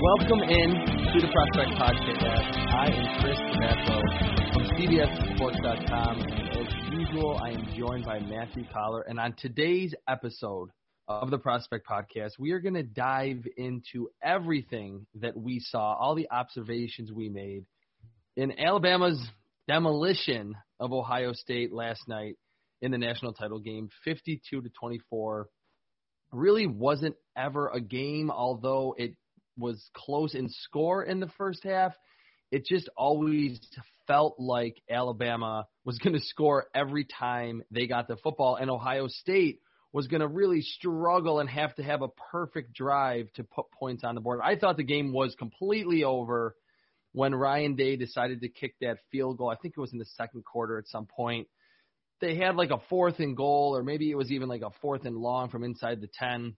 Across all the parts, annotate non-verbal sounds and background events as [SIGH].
Welcome in to the Prospect Podcast. I am Chris Vasso from CBSSports.com, and as usual, I am joined by Matthew Coller. And on today's episode of the Prospect Podcast, we are going to dive into everything that we saw, all the observations we made in Alabama's demolition of Ohio State last night in the national title game, 52 to 24. Really wasn't ever a game, although it was close in score in the first half. It just always felt like Alabama was [LAUGHS] going to score every time they got the football, and Ohio State was going to really struggle and have to have a perfect drive to put points on the board. I thought the game was completely over when Ryan Day decided to kick that field goal. I think it was in the second quarter at some point. They had like a fourth and goal, or maybe it was even like a fourth and long from inside the 10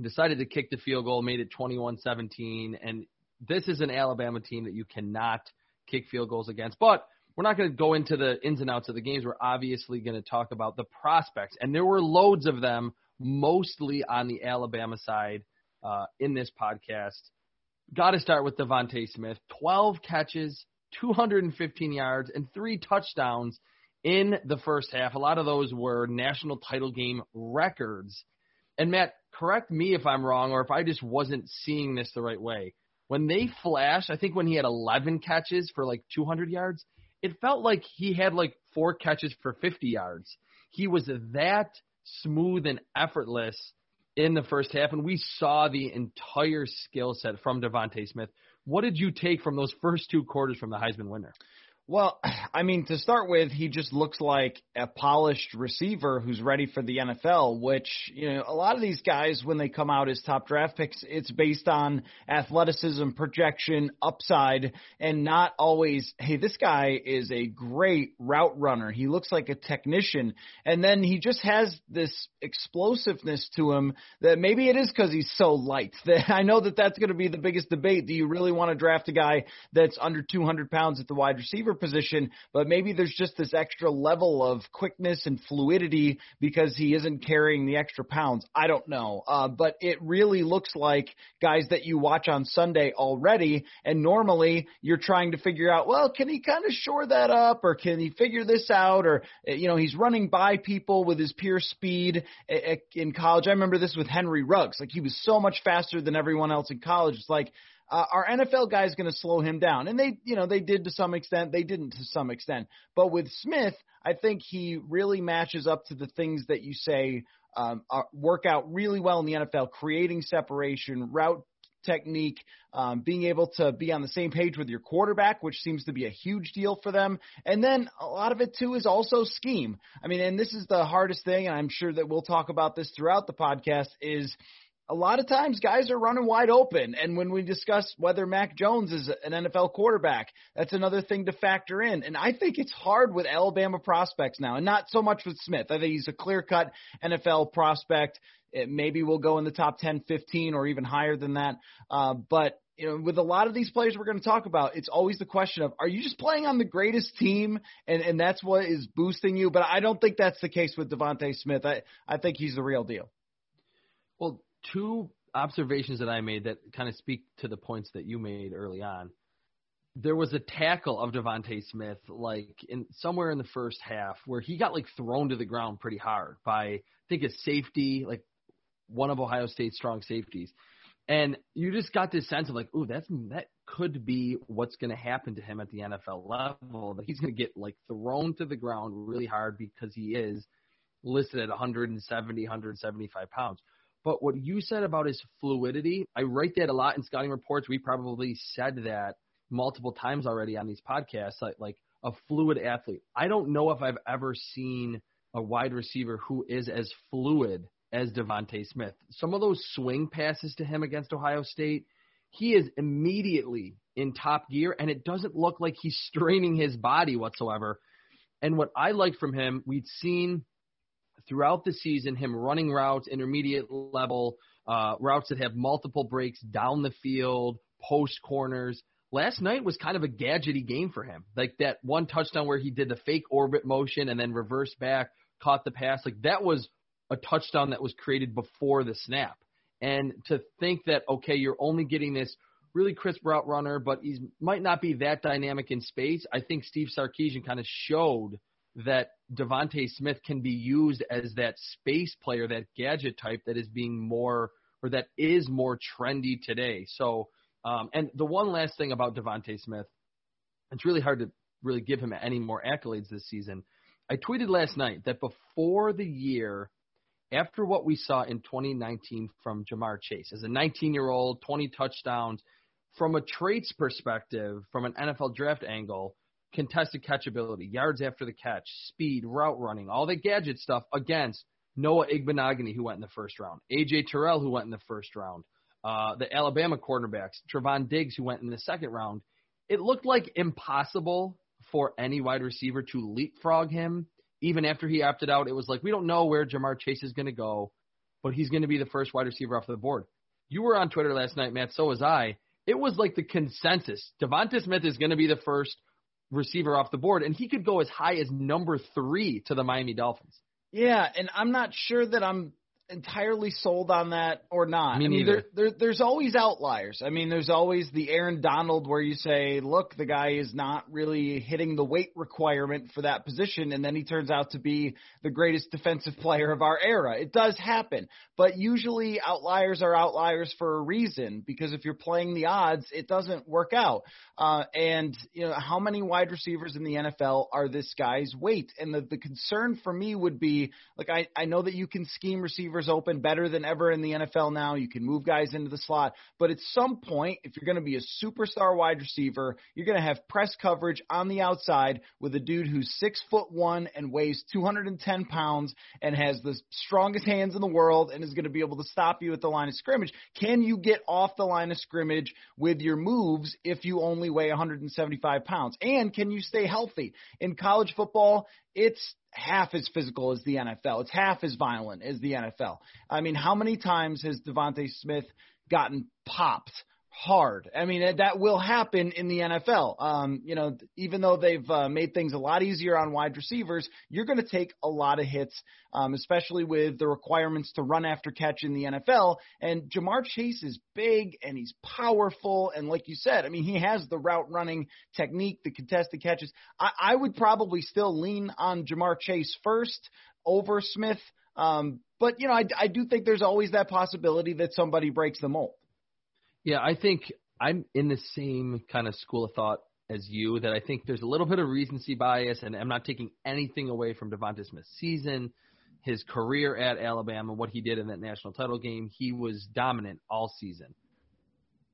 decided to kick the field goal, made it 21-17, and this is an Alabama team that you cannot kick field goals against. But we're not going to go into the ins and outs of the games. We're obviously going to talk about the prospects, and there were loads of them, mostly on the Alabama side uh, in this podcast. Got to start with DeVonta Smith. 12 catches, 215 yards, and three touchdowns in the first half. A lot of those were national title game records. And Matt, correct me if I'm wrong or if I just wasn't seeing this the right way. When they flashed, I think when he had 11 catches for like 200 yards, it felt like he had like four catches for 50 yards. He was that smooth and effortless in the first half, and we saw the entire skill set from DeVonta Smith. What did you take from those first two quarters from the Heisman winner? Well, [CLEARS THROAT] I mean, to start with, he just looks like a polished receiver who's ready for the NFL, which, you know, a lot of these guys, when they come out as top draft picks, it's based on athleticism, projection, upside, and not always, hey, this guy is a great route runner. He looks like a technician. And then he just has this explosiveness to him that maybe it is because he's so light. [LAUGHS] I know that that's going to be the biggest debate. Do you really want to draft a guy that's under 200 pounds at the wide receiver position, but maybe there's just this extra level of quickness and fluidity because he isn't carrying the extra pounds. I don't know. Uh, but it really looks like guys that you watch on Sunday already. And normally you're trying to figure out, well, can he kind of shore that up or can he figure this out? Or, uh, you know, he's running by people with his pure speed in college. I remember this with Henry Ruggs. Like he was so much faster than everyone else in college. It's like, uh, our NFL guy is going to slow him down. And they, you know, they did to some extent. They didn't to some extent. But with Smith, I think he really matches up to the things that you say um, are, work out really well in the NFL, creating separation, route technique, um, being able to be on the same page with your quarterback, which seems to be a huge deal for them. And then a lot of it too is also scheme. I mean, and this is the hardest thing, and I'm sure that we'll talk about this throughout the podcast is – a lot of times guys are running wide open. And when we discuss whether Mac Jones is an NFL quarterback, that's another thing to factor in. And I think it's hard with Alabama prospects now, and not so much with Smith. I think he's a clear cut NFL prospect. It maybe will go in the top 10, 15, or even higher than that. Uh, but you know, with a lot of these players we're going to talk about, it's always the question of, are you just playing on the greatest team, and and that's what is boosting you? But I don't think that's the case with DeVonta Smith. I I think he's the real deal. Well, two observations that I made that kind of speak to the points that you made early on. there was a tackle of DeVonta Smith, like in somewhere in the first half, where he got like thrown to the ground pretty hard by I think a safety, like one of Ohio State's strong safeties, and you just got this sense of like, ooh, that's that could be what's going to happen to him at the NFL level. That he's going to get like thrown to the ground really hard because he is listed at 170, 175 pounds. But what you said about his fluidity, I write that a lot in scouting reports. We probably said that multiple times already on these podcasts, like, like a fluid athlete. I don't know if I've ever seen a wide receiver who is as fluid as DeVonta Smith. Some of those swing passes to him against Ohio State, he is immediately in top gear, and it doesn't look like he's [LAUGHS] straining his body whatsoever. And what I liked from him, we'd seen throughout the season him running routes, intermediate level, uh, routes that have multiple breaks down the field, post corners last night was kind of a gadgety game for him. Like that one touchdown where he did the fake orbit motion and then reversed back, caught the pass. Like that was a touchdown that was created before the snap. And to think that okay, you're only getting this really crisp route runner, but he might not be that dynamic in space. I think Steve Sarkisian kind of showed that DeVonta Smith can be used as that space player, that gadget type that is being more or that is more trendy today. So um, and the one last thing about DeVonta Smith, it's really hard to really give him any more accolades this season. I tweeted last night that before the year, after what we saw in 2019 from Ja'Marr Chase, as a 19 year old, 20 touchdowns, from a traits perspective, from an NFL draft angle, contested catchability, yards after the catch, speed, route running, all the gadget stuff against Noah Igbinoghene, who went in the first round, AJ Terrell, who went in the first round, uh, the Alabama quarterbacks, Trevon Diggs, who went in the second round, it looked like impossible for any wide receiver to leapfrog him. Even after he opted out, it was like, we don't know where Ja'Marr Chase is going to go, but he's going to be the first wide receiver off the board. You were on Twitter last night, Matt, so was I. It was like the consensus. DeVonta Smith is going to be the first receiver off the board, and he could go as high as number three to the Miami Dolphins. Yeah, and I'm not sure that I'm entirely sold on that or not. Me I mean, there, there, there's always outliers. I mean, there's always the Aaron Donald where you say, look, the guy is not really hitting the weight requirement for that position, and then he turns out to be the greatest defensive player of our era. It does happen, but usually outliers are outliers for a reason because if you're playing the odds, it doesn't work out. Uh, and you know, how many wide receivers in the NFL are this guy's weight? And the the concern for me would be, like, I I know that you can scheme receivers receivers open better than ever in the NFL now. You can move guys into the slot. But at some point, if you're going to be a superstar wide receiver, you're going to have press coverage on the outside with a dude who's six foot one and weighs 210 pounds and has the strongest hands in the world and is going to be able to stop you at the line of scrimmage. Can you get off the line of scrimmage with your moves if you only weigh 175 pounds? And can you stay healthy? In college football, it's half as physical as the NFL. It's half as violent as the NFL. I mean, how many times has DeVonta Smith gotten popped hard. I mean, that will happen in the NFL. Um, you know, even though they've uh, made things a lot easier on wide receivers, you're going to take a lot of hits, um, especially with the requirements to run after catch in the NFL. And Ja'Marr Chase is big and he's powerful. And like you said, I mean, he has the route running technique, the contested catches. I, I would probably still lean on Ja'Marr Chase first over Smith. Um, but, you know, I, I do think there's always that possibility that somebody breaks the mold. Yeah, I think I'm in the same kind of school of thought as you that I think there's a little bit of recency bias, and I'm not taking anything away from DeVonta Smith's season, his career at Alabama, what he did in that national title game. He was dominant all season.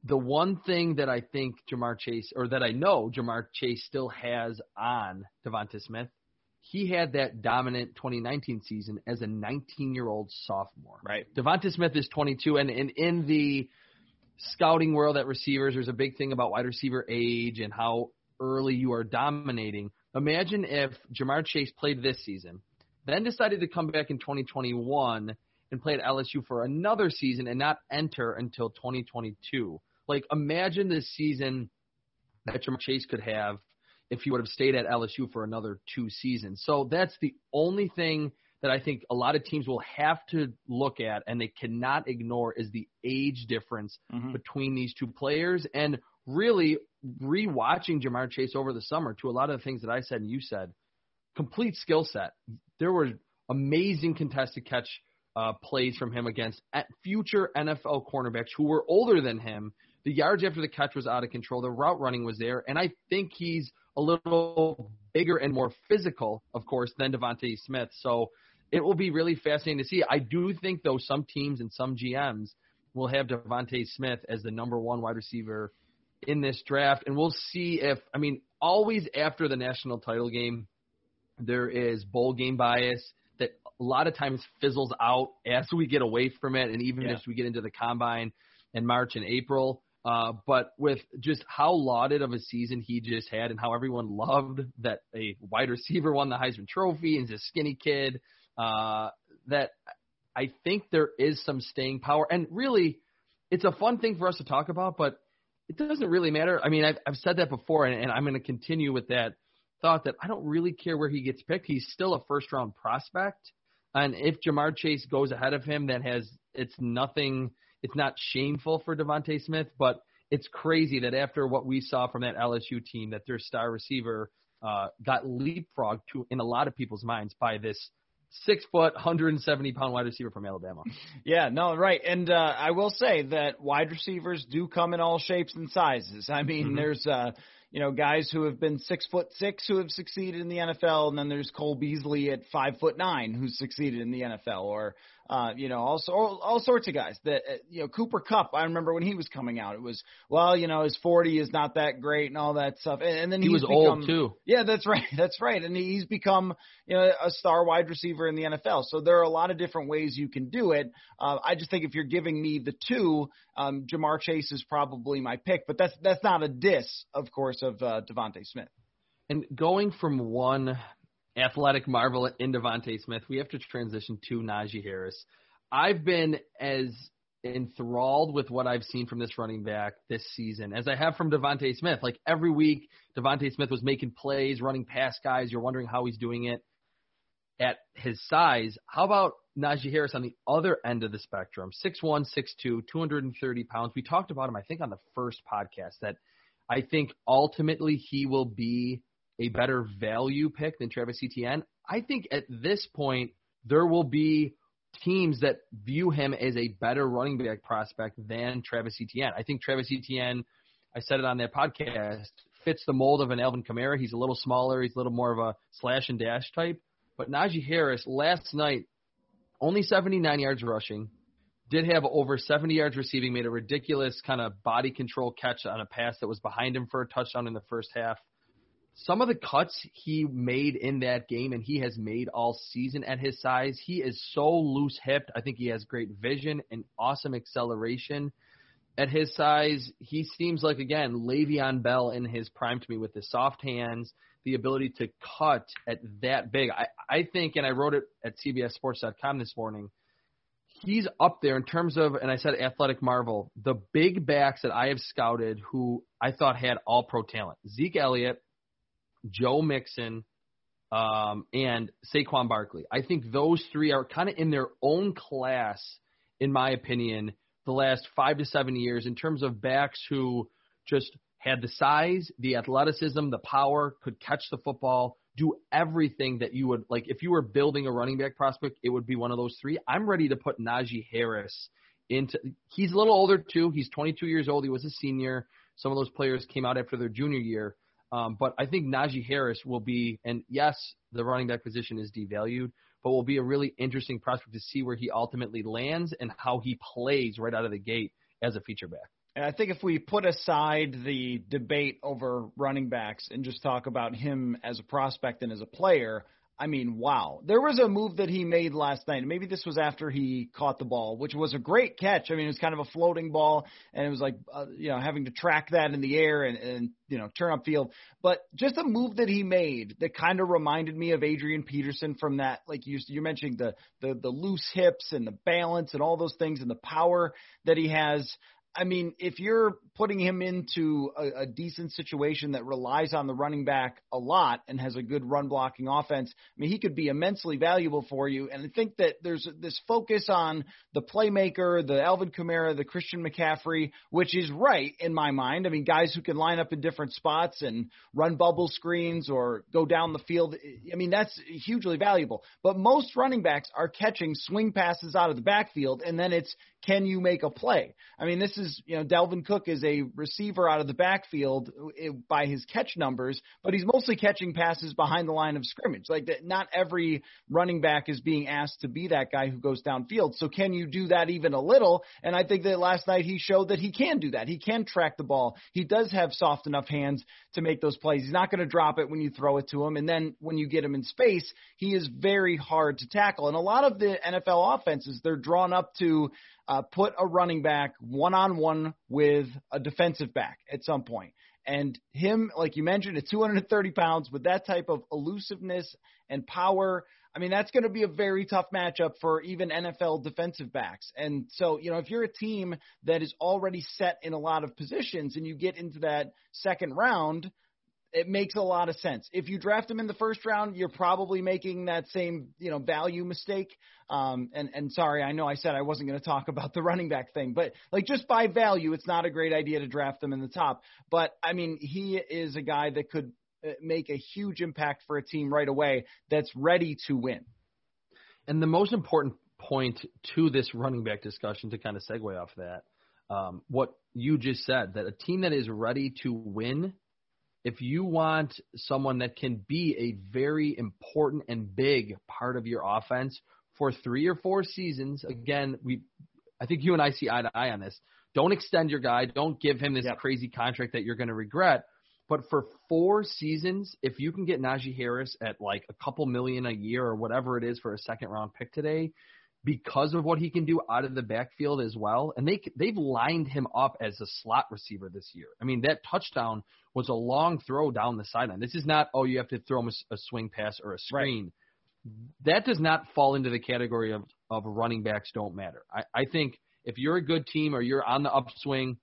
The one thing that I think Ja'Marr Chase, or that I know Ja'Marr Chase still has on DeVonta Smith, he had that dominant 2019 season as a 19 year old sophomore. Right. DeVonta Smith is 22, and, and in the scouting world at receivers, there's a big thing about wide receiver age and how early you are dominating. Imagine if Ja'Marr Chase played this season, then decided to come back in 2021 and play at LSU for another season and not enter until 2022. Like, imagine this season that Ja'Marr Chase could have if he would have stayed at LSU for another two seasons. So that's the only thing that I think a lot of teams will have to look at and they cannot ignore is the age difference mm-hmm. between these two players and really rewatching Ja'Marr Chase over the summer to a lot of the things that I said and you said, complete skill set. There were amazing contested catch uh, plays from him against future NFL cornerbacks who were older than him. The yards after the catch was out of control. The route running was there, and I think he's a little bigger and more physical, of course, than DeVonta Smith. So it will be really fascinating to see. I do think, though, some teams and some GMs will have DeVonta Smith as the number one wide receiver in this draft, and we'll see if I mean always after the national title game, there is bowl game bias that a lot of times fizzles out as we get away from it, and even yeah. as we get into the combine in March and April. Uh, but with just how lauded of a season he just had, and how everyone loved that a wide receiver won the Heisman Trophy and he's a skinny kid, uh, that I think there is some staying power. And really, it's a fun thing for us to talk about, but it doesn't really matter. I mean, I've, I've said that before, and, and I'm going to continue with that thought that I don't really care where he gets picked. He's still a first round prospect. And if Ja'Marr Chase goes ahead of him, that has it's nothing. It's not shameful for DeVonta Smith, but it's crazy that after what we saw from that LSU team, that their star receiver uh, got leapfrogged to in a lot of people's minds by this six foot, 170 pound wide receiver from Alabama. [LAUGHS] Yeah, no, right. And uh, I will say that wide receivers do come in all shapes and sizes. I mean, mm-hmm. there's uh, you know, guys who have been six foot six who have succeeded in the NFL, and then there's Cole Beasley at five foot nine who's succeeded in the NFL, or uh, you know, also all, all sorts of guys. That uh, you know, Cooper Kupp. I remember when he was coming out, it was well, you know, his forty is not that great and all that stuff. And, and then he was become, old too. Yeah, that's [LAUGHS] right. That's right. And he's become you know a star wide receiver in the NFL. So there are a lot of different ways you can do it. Uh, I just think if you're giving me the two, um, Ja'Marr Chase is probably my pick. But that's that's not a diss, of course, of uh, DeVonta Smith. And going from one athletic marvel in DeVonta Smith, we have to transition to Najee Harris. I've been as enthralled with what I've seen from this running back this season as I have from DeVonta Smith. Like every week, DeVonta Smith was making plays, running past guys. You're wondering how he's doing it at his size. How about Najee Harris on the other end of the spectrum? 6'1, 6'2, 230 pounds. We talked about him, I think, on the first podcast that I think ultimately he will be a better value pick than Travis Etienne. I think at this point there will be teams that view him as a better running back prospect than Travis Etienne. I think Travis Etienne, I said it on that podcast, fits the mold of an Alvin Kamara. He's a little smaller. He's a little more of a slash and dash type. But Najee Harris last night, only 79 yards rushing, did have over 70 yards receiving, made a ridiculous kind of body control catch on a pass that was behind him for a touchdown in the first half some of the cuts he made in that game and he has made all season at his size, he is so loose hipped. I think he has great vision and awesome acceleration. At his size, he seems like again Le'Veon Bell in his prime to me with the soft hands, the ability to cut at that big. I, I think, and I wrote it at CBSSports.com this morning. He's up there in terms of, and I said athletic marvel, the big backs that I have scouted who I thought had all pro talent. Zeke Elliott, Joe Mixon, um, and Saquon Barkley. I think those three are kind of in their own class, in my opinion, the last five to seven years in terms of backs who just had the size, the athleticism, the power, could catch the football, do everything that you would like. If you were building a running back prospect, it would be one of those three. I'm ready to put Najee Harris into. He's a little older too. He's 22 years old. He was a senior. Some of those players came out after their junior year. Um, but I think Najee Harris will be, and yes, the running back position is devalued, but will be a really interesting prospect to see where he ultimately lands and how he plays right out of the gate as a feature back. And I think if we put aside the debate over running backs and just talk about him as a prospect and as a player, I mean, wow. There was a move that he made last night. Maybe this was after he caught the ball, which was a great catch. I mean, it was kind of a floating ball, and it was like, uh, you know, having to track that in the air and, and, you know, turn up field. But just a move that he made that kind of reminded me of Adrian Peterson from that, like you, you're mentioning the, the, the loose hips and the balance and all those things and the power that he has. I mean, if you're putting him into a, a decent situation that relies on the running back a lot and has a good run blocking offense, I mean, he could be immensely valuable for you. And I think that there's this focus on the playmaker, the Alvin Kamara, the Christian McCaffrey, which is right in my mind. I mean, guys who can line up in different spots and run bubble screens or go down the field. I mean, that's hugely valuable. But most running backs are catching swing passes out of the backfield, and then it's can you make a play? I mean, this is, you know, Dalvin Cook is a receiver out of the backfield eh, by his catch numbers, but he's mostly catching passes behind the line of scrimmage. Like not every running back is being asked to be that guy who goes downfield. So can you do that even a little? And I think that last night he showed that he can do that. He can track the ball. He does have soft enough hands to make those plays. He's not going to drop it when you throw it to him. And then when you get him in space, he is very hard to tackle. And a lot of the NFL offenses, they're drawn up to uh, put a running back one on one with a defensive back at some point. And him, like you mentioned, at 230 pounds with that type of elusiveness and power, I mean, that's going to be a very tough matchup for even NFL defensive backs. And so, you know, if you're a team that is already set in a lot of positions and you get into that second round, it makes a lot of sense. If you draft him in the first round, you're probably making that same, you know, value mistake. Um, and, and sorry, I know I said I wasn't going to talk about the running back thing, but like just by value, it's not a great idea to draft them in the top. But I mean, he is a guy that could uh, make a huge impact for a team right away that's ready to win. And the most important point to this running back discussion to kind of segue off that, um, what you just said, that a team that is ready to win if you want someone that can be a very important and big part of your offense for three or four seasons, again, we, I think you and I see eye to eye on this. Don't extend your guy. Don't give him this yep. crazy contract that you're going to regret. But for four seasons, if you can get Najee Harris at like a couple million a year or whatever it is for a second round pick today, because of what he can do out of the backfield as well. And they they've lined him up as a slot receiver this year. I mean, that touchdown was a long throw down the sideline. This is not oh you have to throw him a, a swing pass or a screen. Right. That does not fall into the category of of running backs don't matter. I, I think if you're a good team or you're on the upswing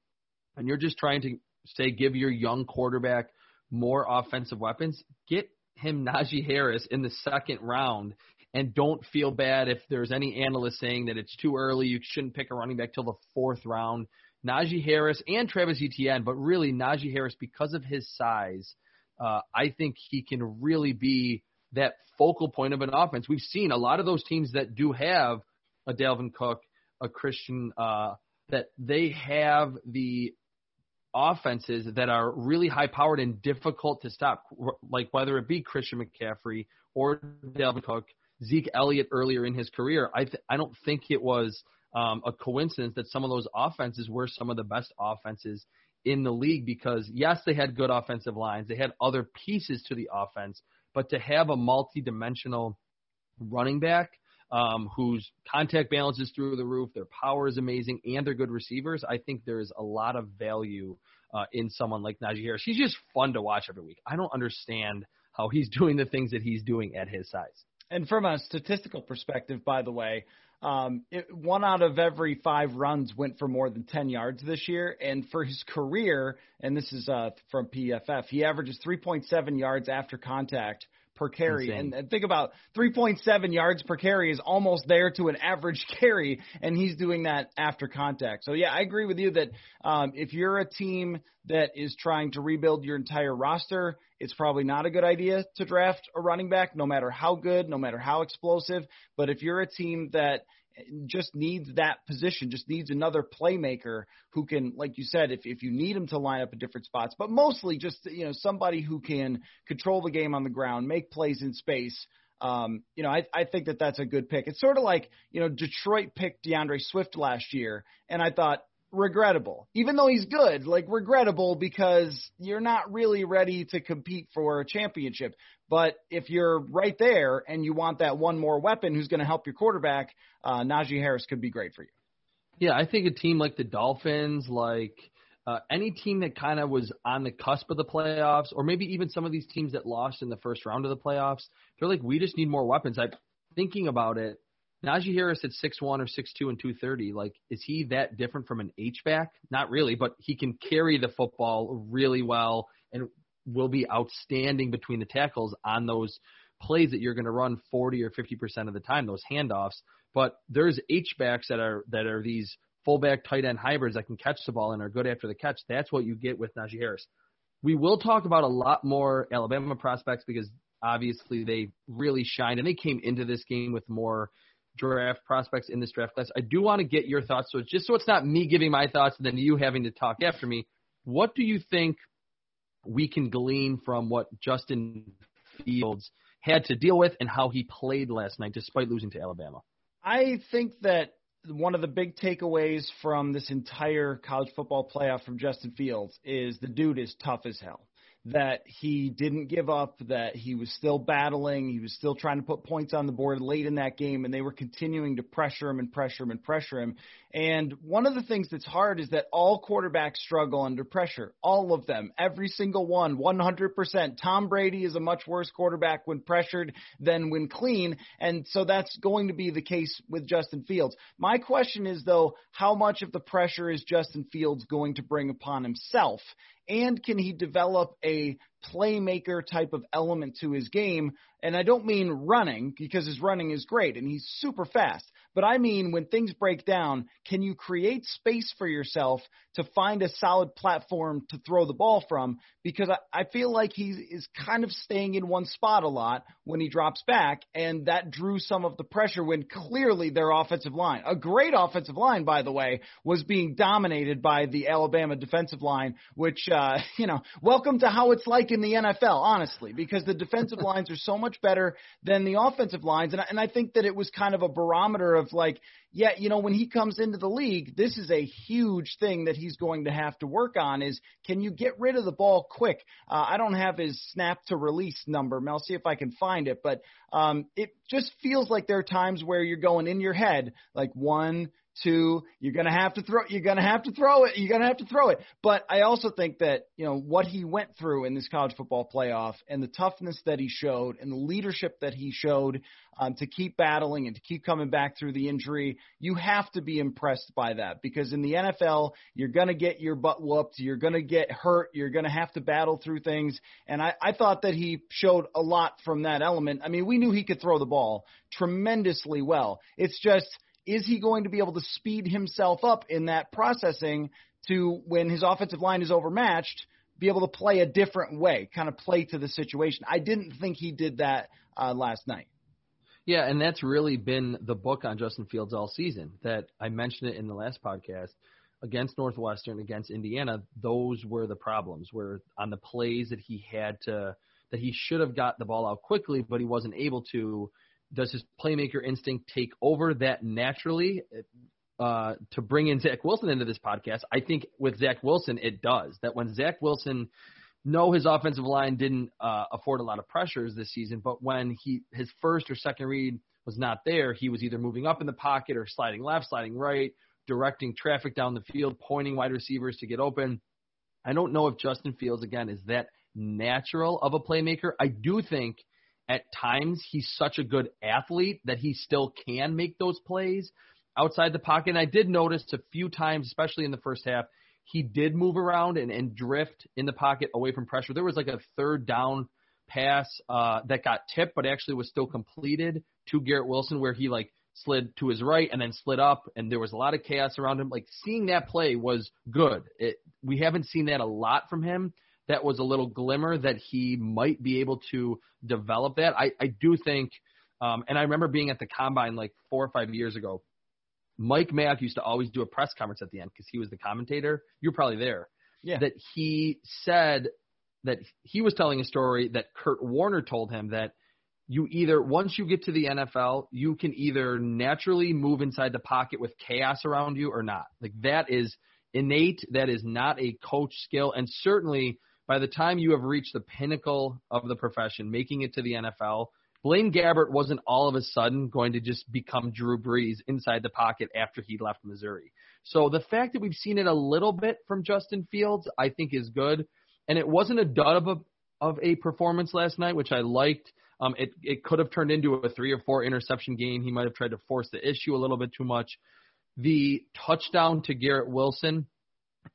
and you're just trying to say give your young quarterback more offensive weapons, get him [LAUGHS] Najee Harris in the second round and don't feel bad if there's any analyst saying that it's too early. You shouldn't pick a running back till the fourth round. Najee Harris and Travis Etienne, but really Najee Harris because of his size, uh, I think he can really be that focal point of an offense. We've seen a lot of those teams that do have a Dalvin Cook, a Christian, uh, that they have the offenses that are really high powered and difficult to stop, like whether it be Christian McCaffrey or Dalvin Cook Zeke Elliott earlier in his career, I th- I don't think it was um, a coincidence that some of those offenses were some of the best offenses in the league because yes, they had good offensive lines, they had other pieces to the offense, but to have a multi-dimensional running back um, whose contact balance is through the roof, their power is amazing, and they're good receivers, I think there's a lot of value uh, in someone like Najee Harris. He's just fun to watch every week. I don't understand how he's [LAUGHS] doing the things that he's doing at his size. And from a statistical perspective, by the way, um, it, one out of every five runs went for more than 10 yards this year. And for his career, and this is uh, from PFF, he averages 3.7 yards after contact per carry. And, and, think about 3.7 yards per carry is almost there to an average [LAUGHS] carry, and he's doing that after contact. So, yeah, I agree with you that um, if you're a team that is trying to rebuild your entire roster, it's probably not a good idea to draft a running back, no matter how good, no matter how explosive. But if you're a team that – just needs that position, just needs another playmaker who can, like you said, if, if you need him to line up in different spots, but mostly just, you know, somebody who can control the game on the ground, make plays in space. Um, you know, I, I think that that's a good pick. It's sort of like, you know, Detroit picked D'Andre Swift last year, and I thought, regrettable. Even though he's good, like regrettable because you're not really ready to compete for a championship. But if you're right there and you want that one more weapon who's going to help your quarterback, uh, Najee Harris could be great for you. Yeah, I think a team like the Dolphins, like uh, any team that kind of was on the cusp of the playoffs, or maybe even some of these teams that lost in the first round of the playoffs, they're like, we just need more weapons. I'm thinking about it. Najee Harris at six one or six two and two thirty, like is he that different from an H back? Not really, but he can carry the football really well and will be outstanding between the tackles on those plays that you're going to run 40 or 50 percent of the time, those handoffs. But there's H backs that are that are these fullback tight end hybrids that can catch the ball and are good after the catch. That's what you get with Najee Harris. We will talk about a lot more Alabama prospects because obviously they really shined and they came into this game with more draft prospects in this draft class. I do want to get your thoughts. So just so it's not me giving my thoughts and then you having to talk after me, what do you think we can glean from what Justin Fields had to deal with and how he played last night despite losing to Alabama? I think that one of the big takeaways from this entire college football playoff from Justin Fields is the dude is tough as hell that he didn't give up, that he was still battling, he was still trying to put points on the board late in that game, and they were continuing to pressure him and pressure him and pressure him. And one of the things that's hard is that all quarterbacks struggle under pressure. All of them. Every single one. 100%. Tom Brady is a much worse quarterback when pressured than when clean. And so that's going to be the case with Justin Fields. My question is, though, how much of the pressure is Justin Fields going to bring upon himself? And can he develop a playmaker type of element to his game. And I don't mean running because his running is great and he's super fast. But I mean, when things break down, can you create space for yourself to find a solid platform to throw the ball from? Because I, I feel like he is kind of staying in one spot a lot when he drops back, and that drew some of the pressure when clearly their offensive line, a great offensive line, by the way, was being dominated by the Alabama defensive line, which, uh, [LAUGHS] you know, welcome to how it's like in the NFL, honestly, because the defensive [LAUGHS] lines are so much better than the offensive lines. And, and I think that it was kind of a barometer of like, yeah, you know, when he comes into the league, this is a huge thing that he's going to have to work on is can you get rid of the ball quick? Uh, I don't have his snap to release number. I'll see if I can find it, but um, it just feels like there are times where you're going in your head, like one, two. You're gonna have to throw. You're gonna have to throw it. You're gonna have to throw it. But I also think that you know what he went through in this college football playoff and the toughness that he showed and the leadership that he showed um, to keep battling and to keep coming back through the injury. You have to be impressed by that because in the NFL you're gonna get your butt whooped. You're gonna get hurt. You're gonna have to battle through things. And I, I thought that he showed a lot from that element. I mean, we knew he could throw the ball tremendously well. It's just is he going to be able to speed himself up in that processing to when his offensive line is overmatched, be able to play a different way, kind of play to the situation? I didn't think he did that uh, last night. Yeah, and that's really been the book on Justin Fields all season. That I mentioned it in the last podcast against Northwestern, against Indiana. Those were the problems. Where on the plays that he had to, that he should have got the ball out quickly, but he wasn't able to does his playmaker instinct take over that naturally? Uh, to bring in Zach Wilson into this podcast, I think with Zach Wilson it does. That when Zach Wilson, no, his offensive line didn't uh, afford a lot of pressures this season, but when he his first or second read was not there, he was either moving up in the pocket or sliding left, sliding right, directing traffic down the field, pointing wide receivers to get open. I don't know if Justin Fields again is that natural of a playmaker. I do think at times he's such a good athlete that he still can make those plays outside the pocket. And I did notice a few times, especially in the first half, he did move around and, and drift in the pocket away from pressure. There was like a third down pass uh, that got tipped, but actually was still completed to Garrett Wilson, where he like slid to his right and then slid up, and there was a lot of chaos around him. Like seeing that play was good. It, we haven't seen that a lot from him that was a little glimmer that he might be able to develop that. I, I do think, um, and I remember being at the combine like four or five years ago. Mike Mayock used to always do a press conference at the end because he was the commentator. You're probably there. Yeah. That he said that he was telling a story that Kurt Warner told him that you either once you get to the NFL, you can either naturally move inside the pocket with chaos around you or not. Like that is innate. That is not a coach skill, and certainly by the time you have reached the pinnacle of the profession, making it to the NFL, Blaine Gabbert wasn't all of a sudden going to just become Drew Brees inside the pocket after he left Missouri. So the fact that we've seen it a little bit from Justin Fields, I think is good. And it wasn't a dud of a of a performance last night, which I liked. Um, it it could have turned into a three or four interception game. He might have tried to force the issue a little bit too much. The touchdown to Garrett Wilson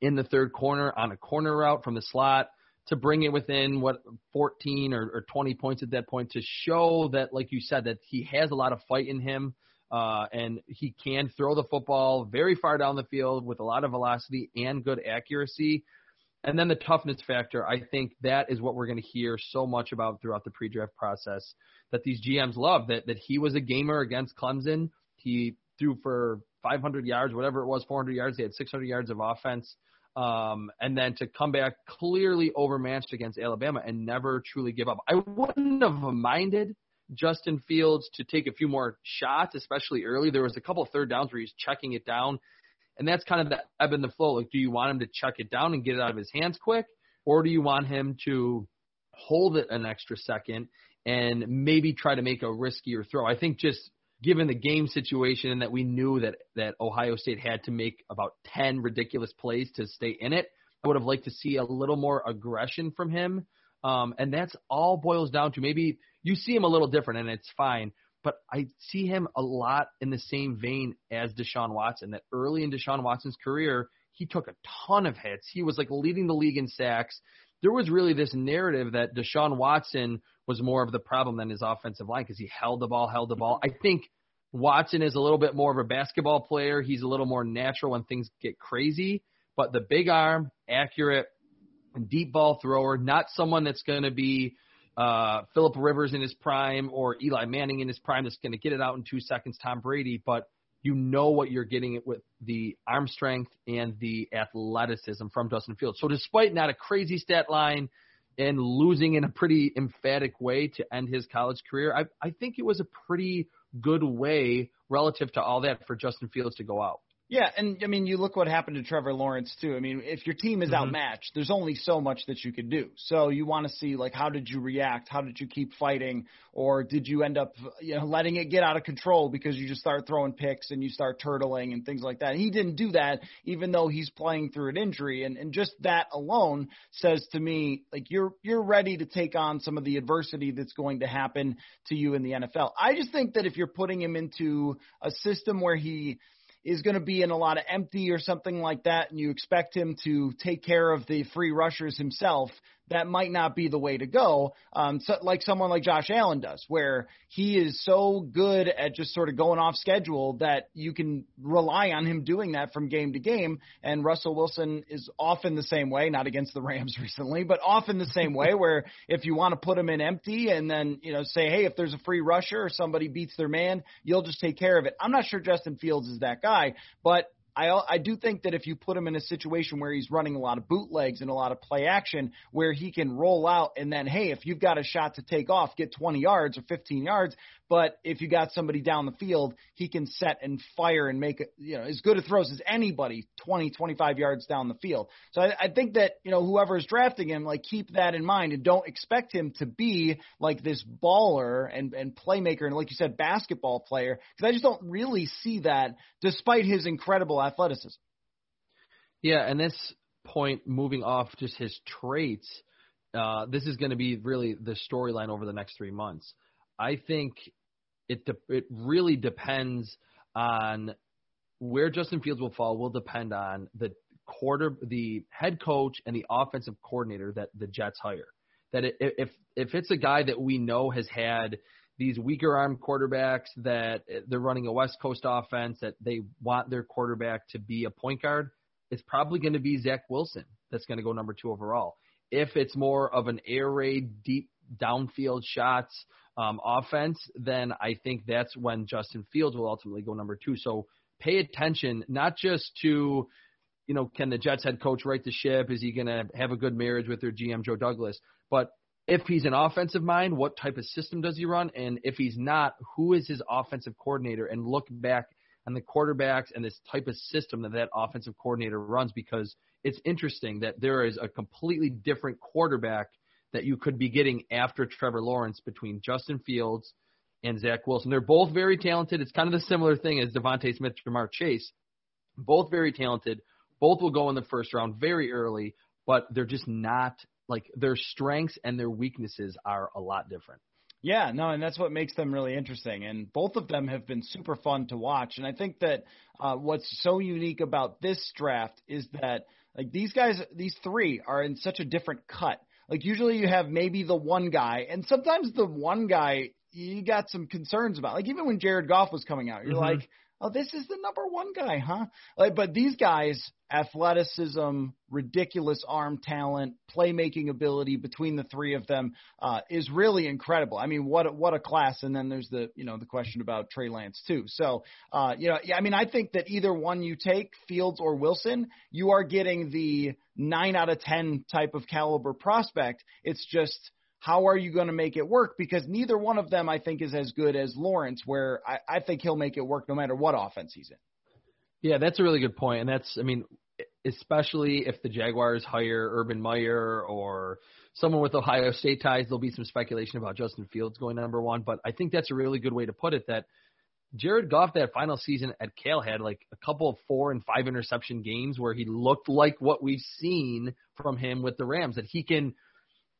in the third corner on a corner route from the slot to bring it within what 14 or, or 20 points at that point to show that, like you said, that he has a lot of fight in him uh, and he can throw the football very far down the field with a lot of velocity and good accuracy. And then the toughness factor, I think that is what we're going to hear so much about throughout the pre-draft process that these GMs love. That that he was a gamer against Clemson. He threw for 500 yards, whatever it was, 400 yards. He had 600 yards of offense. Um, and then to come back clearly overmatched against Alabama and never truly give up. I wouldn't have minded Justin Fields to take a few more shots, especially early. There was a couple of third downs where he's checking it down and that's kind of the ebb and the flow. Like, do you want him to chuck it down and get it out of his hands quick, or do you want him to hold it an extra second and maybe try to make a riskier throw? I think just given the game situation and that we knew that that Ohio State had to make about 10 ridiculous plays to stay in it, I would have liked to see a little more aggression from him. Um, and that's all boils down to maybe you see him a little different and it's fine but I see him a lot in the same vein as Deshaun Watson. That early in Deshaun Watson's career, he took a ton of hits. He was like leading the league in sacks. There was really this narrative that Deshaun Watson was more of the problem than his offensive line because he held the ball, held the ball. I think Watson is a little bit more of a basketball player. He's a little more natural when things get crazy, but the big arm, accurate, deep ball thrower, not someone that's going to be uh, Philip Rivers in his prime or Eli Manning in his prime that's going to get it out in two seconds, Tom Brady, but you know what you're getting it with the arm strength and the athleticism from Justin Fields. So despite not a crazy stat line and losing in a pretty emphatic way to end his college career, I, I think it was a pretty good way relative to all that for Justin Fields to go out. Yeah, and I mean, you look what happened to Trevor Lawrence too. I mean, if your team is mm-hmm. outmatched, there's only so much that you can do. So you want to see like how did you react? How did you keep fighting? Or did you end up you know letting it get out of control because you just start throwing picks and you start turtling and things like that. He didn't do that, even though he's playing through an injury, and and just that alone says to me like you're you're ready to take on some of the adversity that's going to happen to you in the NFL. I just think that if you're putting him into a system where he is going to be in a lot of empty or something like that, and you expect him to take care of the free rushers himself, that might not be the way to go. Um, so, like someone like Josh Allen does, where he is so good at just sort of going off schedule that you can rely on him doing that from game to game. And Russell Wilson is often the same way, not against the Rams [LAUGHS] recently, but often the same way, where if you want to put him in empty and then you know say, hey, if there's a free rusher or somebody beats their man, you'll just take care of it. I'm not sure Justin Fields is that guy, but I I do think that if you put him in a situation where he's running a lot of bootlegs and a lot of play action, where he can roll out and then hey, if you've got a shot to take off, get 20 yards or 15 yards, but if you got somebody down the field, he can set and fire and make you know as good a throws as anybody 20, 25 yards down the field. So I, I think that you know whoever is drafting him, like keep that in mind and don't expect him to be like this baller and and playmaker and like you said basketball player because I just don't really see that despite his incredible athleticism. Yeah, and this point moving off just his traits. Uh, this is going to be really the storyline over the next three months. I think it de- it really depends on where Justin Fields will fall. Will depend on the quarter, the head coach, and the offensive coordinator that the Jets hire. That if if it's a guy that we know has had these weaker arm quarterbacks that eh, they're running a West Coast offense that they want their quarterback to be a point guard, it's probably going to be Zach Wilson that's going to go number two overall. If it's more of an air raid, deep downfield shots um, offense, then I think that's when Justin Fields will ultimately go number two. So pay attention not just to, you know, can the Jets head coach right the ship? Is he going to have a good marriage with their GM Joe Douglas? But if he's an offensive mind, what type of system does he run? And if he's not, who is his offensive coordinator? And look back on the quarterbacks and this type of system that that offensive coordinator runs because it's interesting that there is a completely different quarterback – that you could be getting after Trevor Lawrence between Justin Fields and Zach Wilson. They're both very talented. It's kind of the similar thing as DeVonta Smith, Ja'Marr Chase. Both very talented. Both will go in the first round very early, but they're just not like their strengths and their weaknesses are a lot different. Yeah, no, and that's what makes them really interesting. And both of them have been super fun to watch. And I think that uh, what's so unique about this draft is that like these guys, these three are in such a different cut. Like usually you have maybe the one guy, and sometimes the one guy you got some concerns about. Like even when Jared Goff was coming out, you're mm-hmm. like, oh, this is the number one guy, huh? Like, but these guys, athleticism, ridiculous arm talent, playmaking ability between the three of them uh, is really incredible. I mean, what a, what a class! And then there's the you know the question about Trey Lance too. So uh, you know, yeah, I mean, I think that either one you take, Fields or Wilson, you are getting the nine out of ten type of caliber prospect. It's just how are you going to make it work? Because neither one of them, I think, is as good as Lawrence, where I, I think he'll make it work no matter what offense he's in. Yeah, that's a really good point, and that's, I mean, especially if the Jaguars hire Urban Meyer or someone with Ohio State ties, there'll be some speculation about Justin Fields going number one. But I think that's a really good way to put it. That Jared Goff that final season at Cal had like a couple of four and five interception games where he looked like what we've seen from him with the Rams. That he can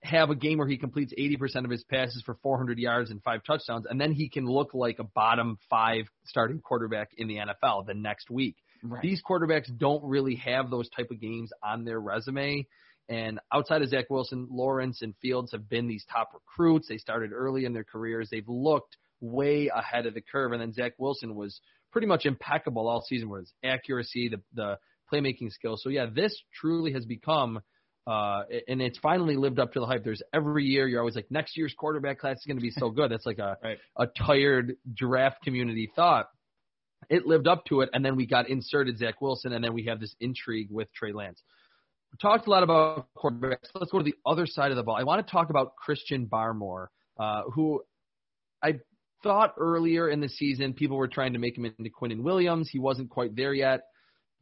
have a game where he completes 80% of his passes for 400 yards and five touchdowns, and then he can look like a bottom five starting quarterback in the NFL the next week. Right. These quarterbacks don't really have those type of games on their resume. And outside of Zach Wilson, Lawrence and Fields have been these top recruits. They started early in their careers. They've looked way ahead of the curve. And then Zach Wilson was pretty much impeccable all season with his accuracy, the the playmaking skills. So yeah, this truly has become – uh, and it's finally lived up to the hype. There's every year you're always like next year's quarterback class is going to be so good. That's like a [LAUGHS] right. a tired draft community thought. It lived up to it, and then we got inserted Zach Wilson, and then we have this intrigue with Trey Lance. We talked a lot about quarterbacks. Let's go to the other side of the ball. I want to talk about Christian Barmore, uh, who I thought earlier in the season people were trying to make him into Quinnen Williams. He wasn't quite there yet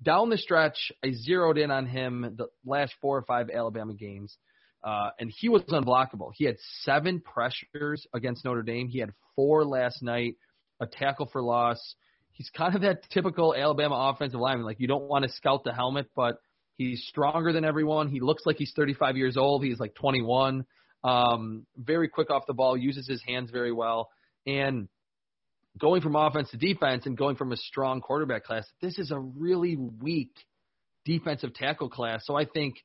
down the stretch, I zeroed in on him the last four or five Alabama games, uh, and he was unblockable. He had seven pressures against Notre Dame. He had four last night, a tackle for loss. He's kind of that typical Alabama offensive lineman. Like you don't want to scout the helmet, but he's stronger than everyone. He looks like he's 35 years old. He's like 21. Um, very quick off the ball, uses his hands very well, and going from offense to defense and going from a strong quarterback class, this is a really weak defensive tackle class. So I think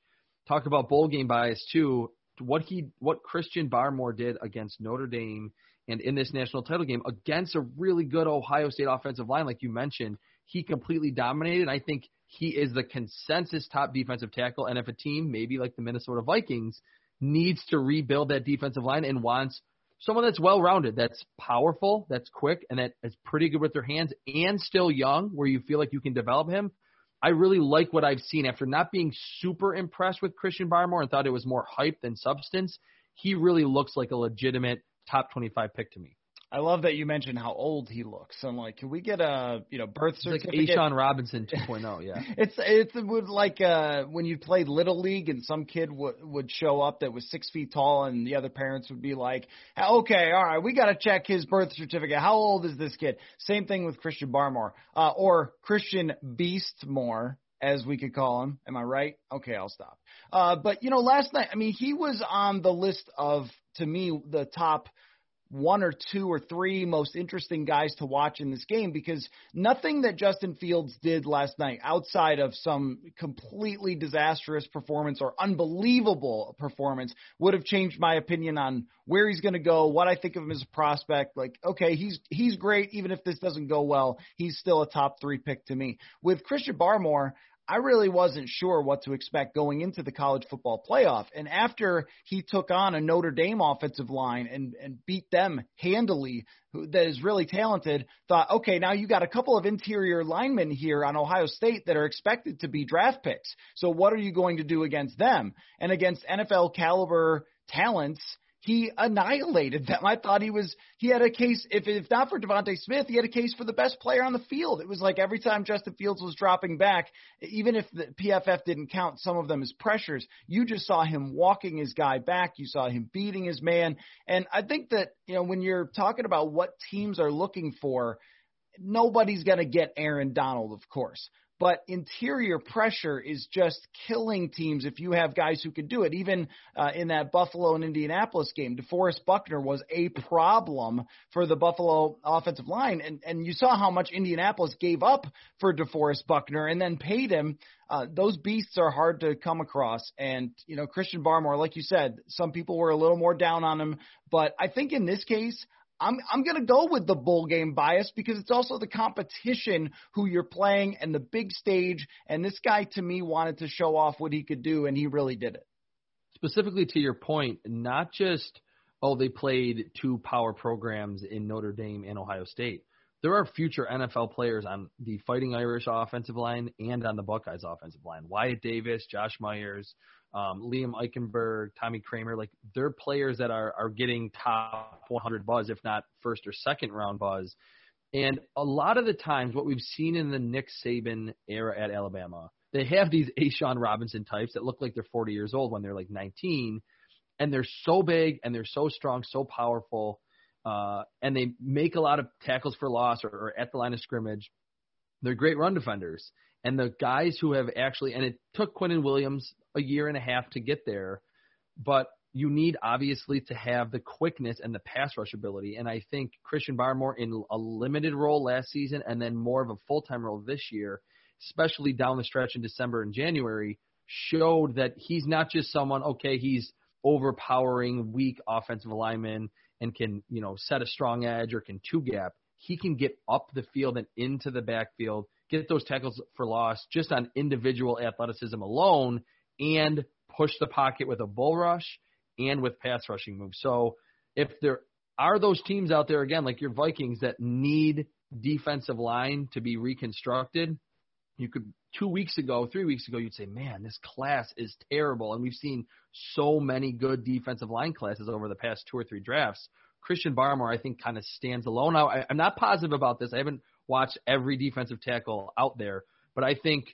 talk about bowl game bias too. What he what Christian Barmore did against Notre Dame and in this national title game against a really good Ohio State offensive line, like you mentioned, he completely dominated. I think he is the consensus top defensive tackle. And if a team, maybe like the Minnesota Vikings, needs to rebuild that defensive line and wants someone that's well rounded, that's powerful, that's quick, and that is pretty good with their hands and still young, where you feel like you can develop him. I really like what I've seen after not being super impressed with Christian Barmore and thought it was more hype than substance. He really looks like a legitimate top 25 pick to me. I love that you mentioned how old he looks. I'm like, can we get a you know birth certificate? It's like A'Shawn Robinson 2.0, yeah. [LAUGHS] it's it's would like uh when you played little league and some kid would would show up that was six feet tall and the other parents would be like, okay, all right, we got to check his birth certificate. How old is this kid? Same thing with Christian Barmore uh, or Christian Beastmore as we could call him. Am I right? Okay, I'll stop. Uh, but you know, last night, I mean, he was on the list of to me the top one or two or three most interesting guys to watch in this game because nothing that Justin Fields did last night outside of some completely disastrous performance or unbelievable performance would have changed my opinion on where he's going to go, what I think of him as a prospect. Like, okay, he's he's great even if this doesn't go well. He's still a top 3 pick to me. With Christian Barmore, I really wasn't sure what to expect going into the college football playoff. And after he took on a Notre Dame offensive line and, and beat them handily, who, that is really talented, thought, okay, now you got a couple of interior linemen here on Ohio State that are expected to be draft picks. So what are you going to do against them? And against NFL caliber talents, he annihilated them. I thought he was he had a case if if not for DeVonta Smith, he had a case for the best player on the field. It was like every time Justin Fields was dropping back, even if the PFF didn't count some of them as pressures, you just saw him walking his guy back. You saw him beating his man, and I think that you know when you're talking about what teams are looking for, nobody's going to get Aaron Donald, of course. But interior pressure is just killing teams if you have guys who can do it. Even uh, in that Buffalo and Indianapolis game, DeForest Buckner was a problem for the Buffalo offensive line, and and you saw how much Indianapolis gave up for DeForest Buckner and then paid him. Uh, those beasts are hard to come across, and you know Christian Barmore, like you said, some people were a little more down on him, but I think in this case. I'm I'm going to go with the bowl game bias because it's also the competition who you're playing and the big stage. And this guy to me wanted to show off what he could do, and he really did it. Specifically to your point, not just oh they played two power programs in Notre Dame and Ohio State. There are future NFL players on the Fighting Irish offensive line and on the Buckeyes offensive line. Wyatt Davis, Josh Myers, um, Liam Eichenberg, Tommy Kraemer, like they're players that are are getting top 100 buzz, if not first or second round buzz. And a lot of the times, what we've seen in the Nick Saban era at Alabama, they have these A'Shawn Robinson types that look like they're 40 years old when they're like 19, and they're so big and they're so strong, so powerful, uh, and they make a lot of tackles for loss or, or at the line of scrimmage. They're great run defenders. And the guys who have actually, and it took Quinnen Williams a year and a half to get there, but you need obviously to have the quickness and the pass rush ability. And I think Christian Barmore in a limited role last season and then more of a full time role this year, especially down the stretch in December and January, showed that he's not just someone, okay, he's overpowering weak offensive lineman and can, you know, set a strong edge or can two gap. He can get up the field and into the backfield get those tackles for loss just on individual athleticism alone and push the pocket with a bull rush and with pass rushing moves. So if there are those teams out there again, like your Vikings, that need defensive line to be reconstructed, you could two weeks ago, three weeks ago, you'd say, man, this class is terrible. And we've seen so many good defensive line classes over the past two or three drafts. Christian Barmore, I think, kind of stands alone. Now, I, I'm not positive about this. I haven't watched every defensive tackle out there. But I think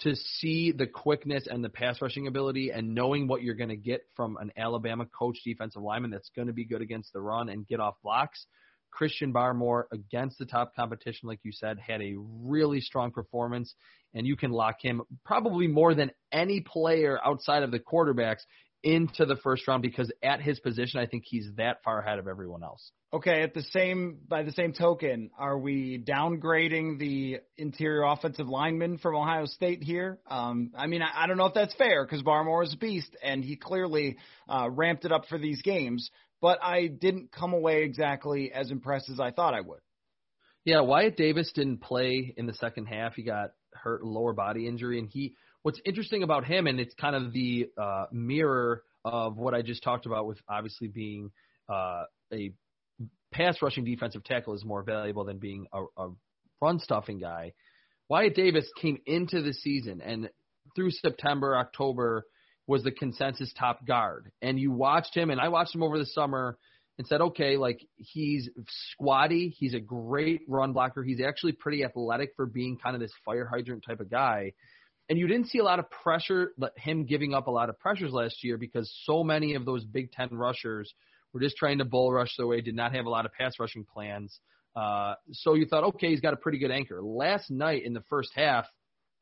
to see the quickness and the pass rushing ability and knowing what you're going to get from an Alabama coach defensive lineman that's going to be good against the run and get off blocks. Christian Barmore against the top competition, like you said, had a really strong performance, and you can lock him probably more than any player outside of the quarterbacks into the first round because at his position, I think he's that far ahead of everyone else. Okay, at the same by the same token, are we downgrading the interior offensive lineman from Ohio State here? Um, I mean, I, I don't know if that's fair because Barmore is a beast and he clearly uh, ramped it up for these games. But I didn't come away exactly as impressed as I thought I would. Yeah, Wyatt Davis didn't play in the second half. He got hurt lower body injury, and he what's interesting about him, and it's kind of the uh, mirror of what I just talked about with obviously being uh, a pass rushing defensive tackle is more valuable than being a, a run stuffing guy. Wyatt Davis came into the season and through September, October was the consensus top guard. And you watched him, and I watched him over the summer and said, okay, like he's squatty, he's a great run blocker. He's actually pretty athletic for being kind of this fire hydrant type of guy. And you didn't see a lot of pressure, him giving up a lot of pressures last year because so many of those Big Ten rushers were just trying to bull rush their way, did not have a lot of pass rushing plans. Uh, so you thought, okay, he's got a pretty good anchor. Last night in the first half,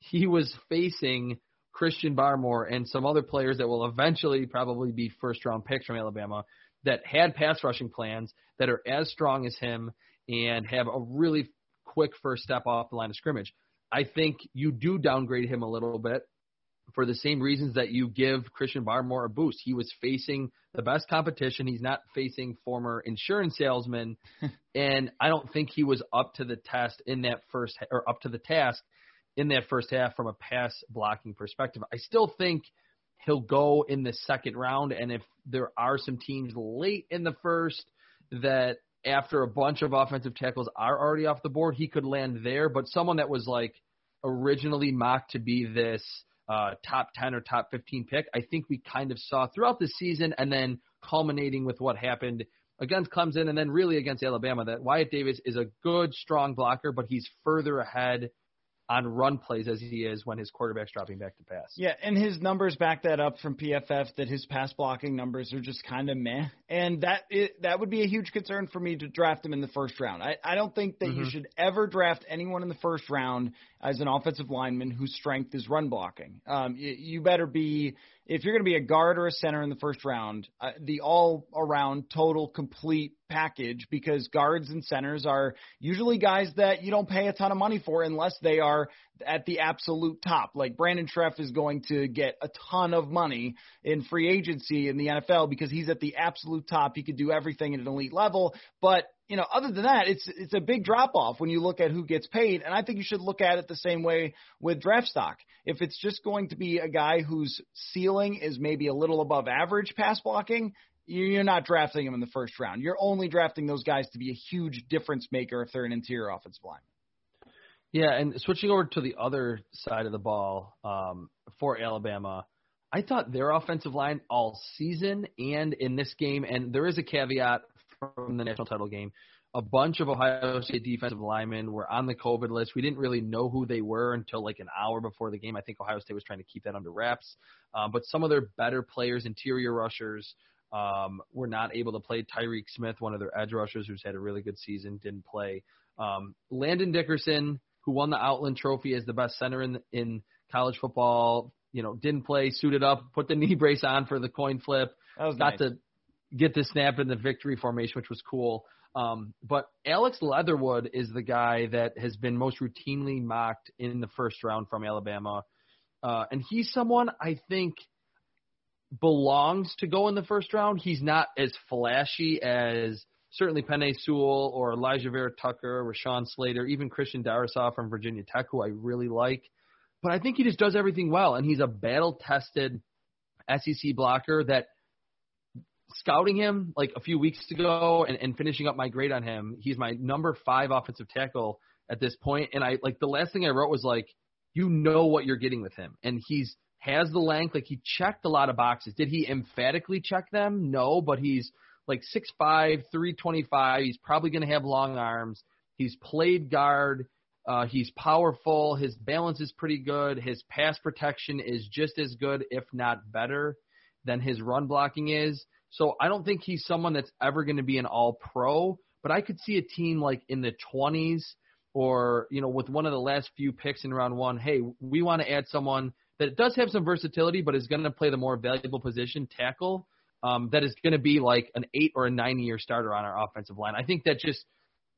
he was facing Christian Barmore and some other players that will eventually probably be first round picks from Alabama that had pass rushing plans that are as strong as him and have a really quick first step off the line of scrimmage. I think you do downgrade him a little bit for the same reasons that you give Christian Barmore a boost. He was facing the best competition. He's not facing former insurance salesmen, [LAUGHS] and I don't think he was up to the test in that first or up to the task in that first half from a pass blocking perspective. I still think he'll go in the second round, and if there are some teams late in the first that after a bunch of offensive tackles are already off the board, he could land there. But someone that was like originally mocked to be this uh, top 10 or top 15 pick, I think we kind of saw throughout the season and then culminating with what happened against Clemson and then really against Alabama that Wyatt Davis is a good, strong blocker, but he's further ahead on run plays as he is when his quarterback's dropping back to pass. Yeah, and his numbers back that up from PFF that his pass blocking numbers are just kind of meh, and that it, that would be a huge concern for me to draft him in the first round. I, I don't think that mm-hmm. you should ever draft anyone in the first round as an offensive lineman whose strength is run blocking. Um, you, you better be if you're going to be a guard or a center in the first round, uh, the all around total complete package because guards and centers are usually guys that you don't pay a ton of money for unless they are at the absolute top. Like Brandon Scherff is going to get a ton of money in free agency in the NFL because he's at the absolute top. He could do everything at an elite level, but you know, other than that, it's it's a big drop off when you look at who gets paid, and I think you should look at it the same way with draft stock. If it's just going to be a guy whose ceiling is maybe a little above average pass blocking, you're not drafting him in the first round. You're only drafting those guys to be a huge difference maker if they're an interior offensive line. Yeah, and switching over to the other side of the ball um, for Alabama, I thought their offensive line all season and in this game, and there is a caveat from the national title game. A bunch of Ohio State defensive linemen were on the COVID list. We didn't really know who they were until like an hour before the game. I think Ohio State was trying to keep that under wraps. Um, but some of their better players, interior rushers, um, were not able to play. Tyreke Smith, one of their edge rushers, who's had a really good season, didn't play. Um, Landon Dickerson, who won the Outland Trophy as the best center in in college football, you know, didn't play, suited up, put the [LAUGHS] knee brace on for the coin flip. That was got nice. to get the snap in the victory formation, which was cool. Um, but Alex Leatherwood is the guy that has been most routinely mocked in the first round from Alabama. Uh, and he's someone I think belongs to go in the first round. He's not as flashy as certainly Penei Sewell or Alijah Vera-Tucker, Rashawn Slater, even Christian Darrisaw from Virginia Tech, who I really like. But I think he just does everything well, and he's a battle tested SEC blocker that scouting him like a few weeks ago and, and finishing up my grade on him, he's my number five offensive tackle at this point. And I like the last thing I wrote was like, you know what you're getting with him, and he's has the length. Like he checked a lot of boxes. Did he emphatically check them? No, but he's like six five, three twenty five. He's probably going to have long arms. He's played guard. Uh, he's powerful. His balance is pretty good. His pass protection is just as good, if not better, than his run blocking is. So I don't think he's someone that's ever going to be an all pro, but I could see a team like in the 20s or, you know, with one of the last few picks in round one, hey, we want to add someone that does have some versatility, but is going to play the more valuable position, tackle, um, that is going to be like an eight or a nine year starter on our offensive line. I think that just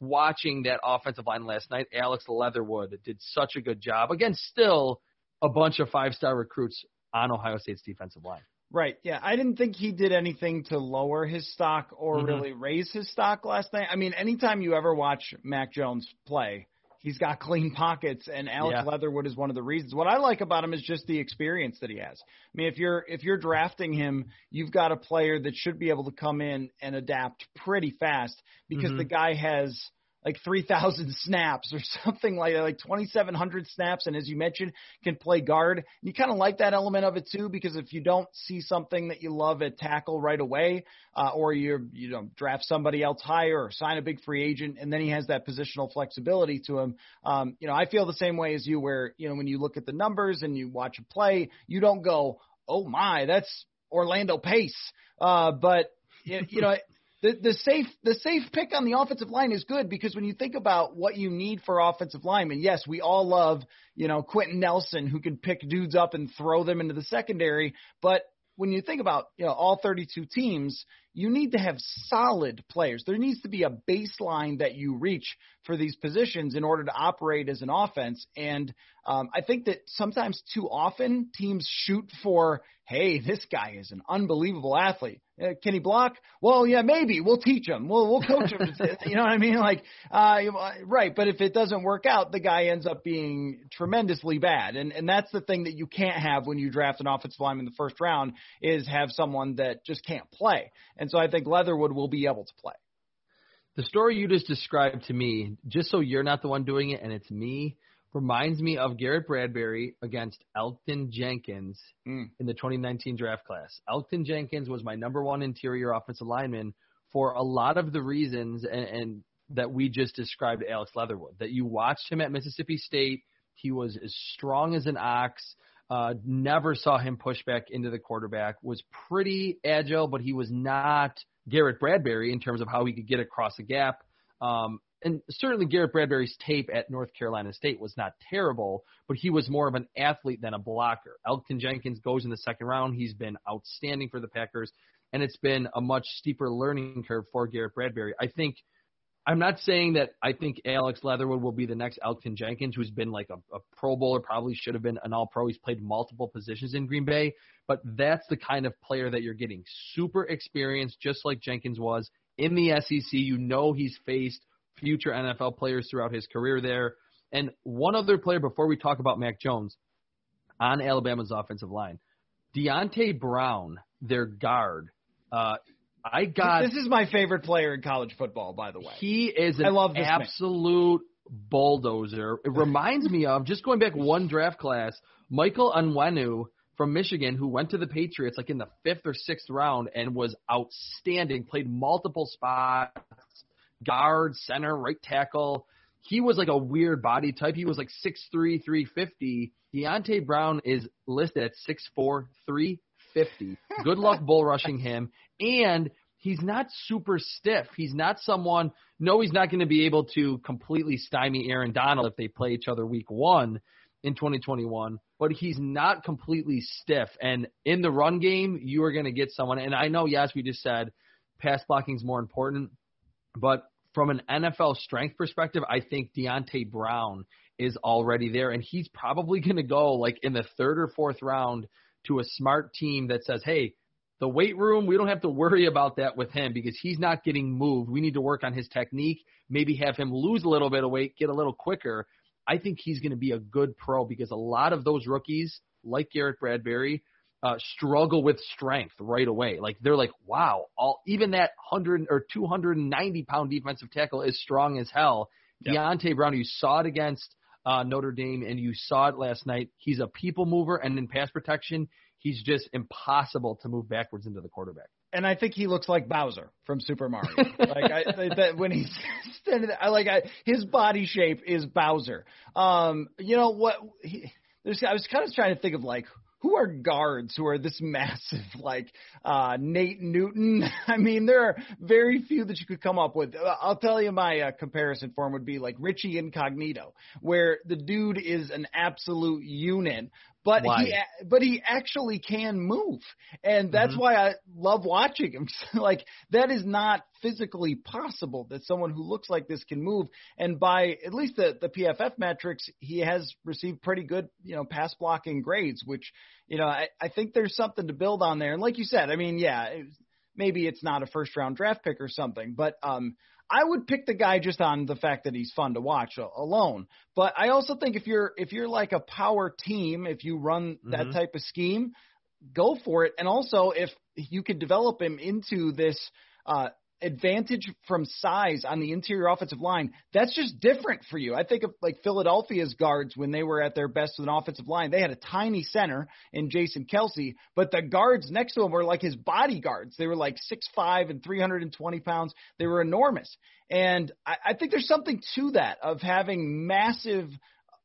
watching that offensive line last night, Alex Leatherwood did such a good job. Again, still a bunch of five star recruits on Ohio State's defensive line. Right. Yeah. I didn't think he did anything to lower his stock or mm-hmm. really raise his stock last night. I mean, anytime you ever watch Mac Jones play, he's got clean pockets and Alex yeah. Leatherwood is one of the reasons. What I like about him is just the experience that he has. I mean, if you're if you're drafting him, you've got a player that should be able to come in and adapt pretty fast because mm-hmm. the guy has like 3,000 [LAUGHS] snaps or something like that, like 2,700 snaps. And as you mentioned, can play guard. You kind of like that element of it too, because if you don't see something that you love at tackle right away, uh, or you you know draft somebody else higher or sign a big free agent, and then he has that positional flexibility to him. Um, you know, I feel the same way as you, where you know when you look at the numbers and you watch a play, you don't go, oh my, that's Orlando Pace. Uh, but you know, the the safe the safe pick on the offensive line is good because when you think about what you need for offensive linemen, yes, we all love you know Quenton Nelson who can pick dudes up and throw them into the secondary, but when you think about you know all 32 teams, you need to have solid players. There needs to be a baseline that you reach for these positions in order to operate as an offense. And um, I think that sometimes too often teams shoot for, hey, this guy is an unbelievable athlete. Uh, can he block? Well, yeah, maybe we'll teach him. We'll we'll coach him. [LAUGHS] you know what I mean? Like, uh, right. But if it doesn't work out, the guy ends up being tremendously bad. And and that's the thing that you can't have when you draft an offensive lineman in the first round is have someone that just can't play. And so I think Leatherwood will be able to play. The story you just described to me, just so you're not the one doing it and it's me, reminds me of Garrett Bradbury against Elgton Jenkins mm. in the 2019 draft class. Elgton Jenkins was my number one interior offensive lineman for a lot of the reasons and, and that we just described Alex Leatherwood. That you watched him at Mississippi State, He was as strong as an ox. Uh, never saw him push back into the quarterback. Was pretty agile, but he was not Garrett Bradbury in terms of how he could get across the gap. Um, and certainly Garrett Bradbury's tape at North Carolina State was not terrible, but he was more of an athlete than a blocker. Elgton Jenkins goes in the second round. He's been outstanding for the Packers, and it's been a much steeper learning curve for Garrett Bradbury. I think – I'm not saying that I think Alex Leatherwood will be the next Elgton Jenkins, who's been like a, a Pro Bowler, probably should have been an All Pro. He's played multiple positions in Green Bay, but that's the kind of player that you're getting. Super experienced, just like Jenkins was in the SEC. You know he's faced future NFL players throughout his career there. And one other player before we talk about Mac Jones on Alabama's offensive line, Deonte Brown, their guard. Uh, I got this is my favorite player in college football, by the way. He is an I love absolute man. bulldozer. It reminds me of just going back one draft class, Michael Onwenu from Michigan, who went to the Patriots like in the fifth or sixth round and was outstanding. Played multiple spots, guard, center, right tackle. He was like a weird body type. He was like six three, three fifty. Deonte Brown is listed at six four, three fifty. [LAUGHS] Good luck bull rushing him and he's not super stiff. He's not someone. No, he's not going to be able to completely stymie Aaron Donald if they play each other week one in 2021. But he's not completely stiff. And in the run game, you are going to get someone. And I know, yes, we just said pass blocking is more important, but from an NFL strength perspective, I think Deonte Brown is already there, and he's probably [LAUGHS] going to go like in the third or fourth round to a smart team that says, "Hey, the weight room, we don't have to worry about that with him because he's not getting moved. We need to work on his technique, maybe have him lose a little bit of weight, get a little quicker. I think he's going to be a good pro because a lot of those rookies, like Garrett Bradbury, uh, struggle with strength right away. Like they're like, wow, all even that hundred or two hundred and ninety pound defensive tackle is strong as hell. Yep. Deonte Brown, you saw it against uh, Notre Dame and you saw it last night. He's a people mover, and in pass protection, he's just impossible to move backwards into the quarterback. And I think he looks like Bowser from Super Mario. [LAUGHS] like I, that when he's [LAUGHS] standing, I like I, his body shape is Bowser. Um, you know what? He, there's, I was kind of trying to think of like who are guards who are this [LAUGHS] massive like uh Nate Newton? [LAUGHS] I mean, there are very few that you could come up with. Uh, I'll tell you my uh, comparison form would be like Richie Incognito, where the dude is an absolute unit, but why? he but he actually can move, and that's mm-hmm. why I love watching him. [LAUGHS] like that is not physically possible that someone who looks like this can move. And by at least the the PFF metrics, he has received pretty good you know pass blocking grades, which you know I, I think there's something to build on there. And like you said, I mean, yeah, it, maybe it's not a first round draft pick or something, but um, I would pick the guy just on the fact that he's fun to watch alone. But I also think if you're if you're like a power team, if you run that mm-hmm. type of scheme, go for it. And also if you could develop him into this uh, advantage from size on the interior offensive line, that's just different for you. I think of like Philadelphia's guards when they were at their best with an offensive line. They had a tiny center in Jason Kelce, but the guards next to him were like his bodyguards. They were like six five and 320 pounds. They were enormous. And I, I think there's something to that of having massive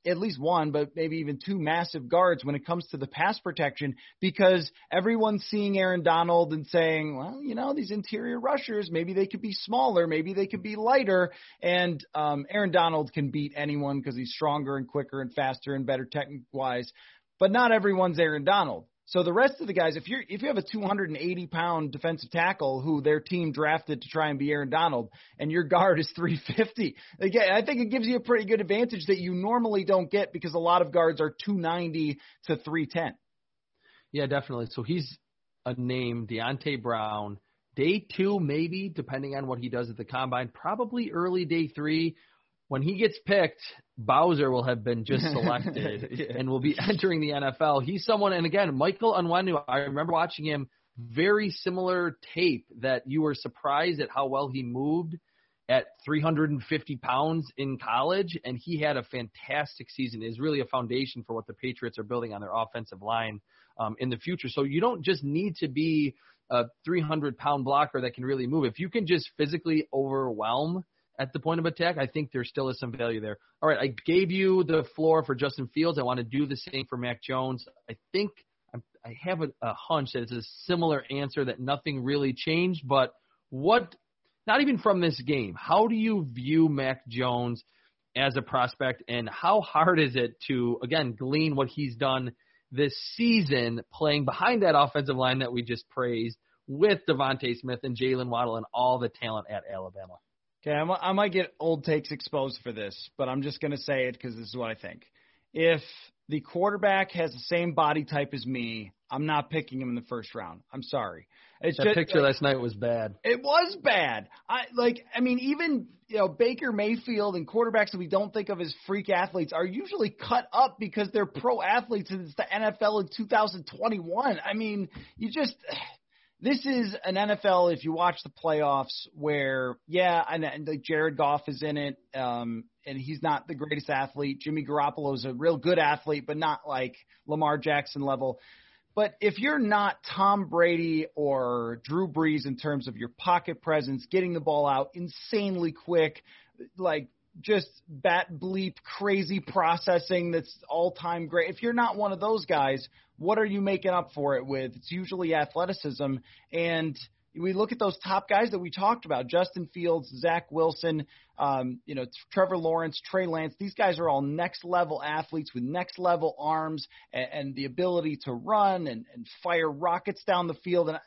at least one, but maybe even two massive guards when it comes to the pass protection because everyone's seeing Aaron Donald and saying, well, you know, these interior rushers, maybe they could be smaller, maybe they could be lighter. And um, Aaron Donald can beat anyone because he's stronger and quicker and faster and better technique wise. But not everyone's Aaron Donald. So the rest of the guys, if you're if you have a 280 pound defensive tackle who their team drafted to try and be Aaron Donald, and your guard is 350, again, I think it gives you a pretty good advantage that you normally don't get because a lot of guards are 290 to 310. Yeah, definitely. So he's a name, Deonte Brown. Day two, maybe, depending on what he does at the combine. Probably early day three when he gets picked, Bowser will have been just selected [LAUGHS] yeah. and will be [LAUGHS] entering the NFL. He's someone, and again, Michael Onwenu, I remember watching him, very similar tape that you were surprised at how well he moved at 350 pounds in college, and he had a fantastic season. Is really a foundation for what the Patriots are building on their offensive line um, in the future. So you don't just need to be a 300 pound blocker that can really move. If you can just physically overwhelm at the point of attack, I think there still is some value there. All right, I gave you the floor for Justin Fields. I want to do the same for Mac Jones. I think I have a, a hunch that it's a similar answer that nothing really changed. But what, not even from this game, how do you view Mac Jones as a prospect, and how hard is it to again glean what he's done this season, playing behind that offensive line that we just praised with DeVonta Smith and Jaylen Waddle and all the talent at Alabama? Okay, I'm, I might get old takes exposed for this, but I'm just going to say it because this is what I think. If the quarterback has the same body type as me, I'm not picking him in the first round. I'm sorry. It's that just, picture like, last night was bad. It was bad. I like. I mean, even you know Baker Mayfield and quarterbacks that we don't think of as freak athletes are usually cut up because they're pro athletes and it's the NFL in 2021. I mean, you just this is an NFL. If you watch the playoffs, where yeah, and, and like Jared Goff is in it, um, and he's not the greatest athlete. Jimmy Garoppolo is a real good athlete, but not like Lamar Jackson level. But if you're not Tom Brady or Drew Brees in terms of your pocket presence, getting the ball out insanely quick, like just bat bleep crazy processing that's all time great. If you're not one of those guys, what are you making up for it with? It's usually athleticism. And we look at those top guys that we talked about Justin Fields, Zach Wilson, um, you know, Trevor Lawrence, Trey Lance. These guys are all next level athletes with next level arms and, and the ability to run and, and fire rockets down the field. And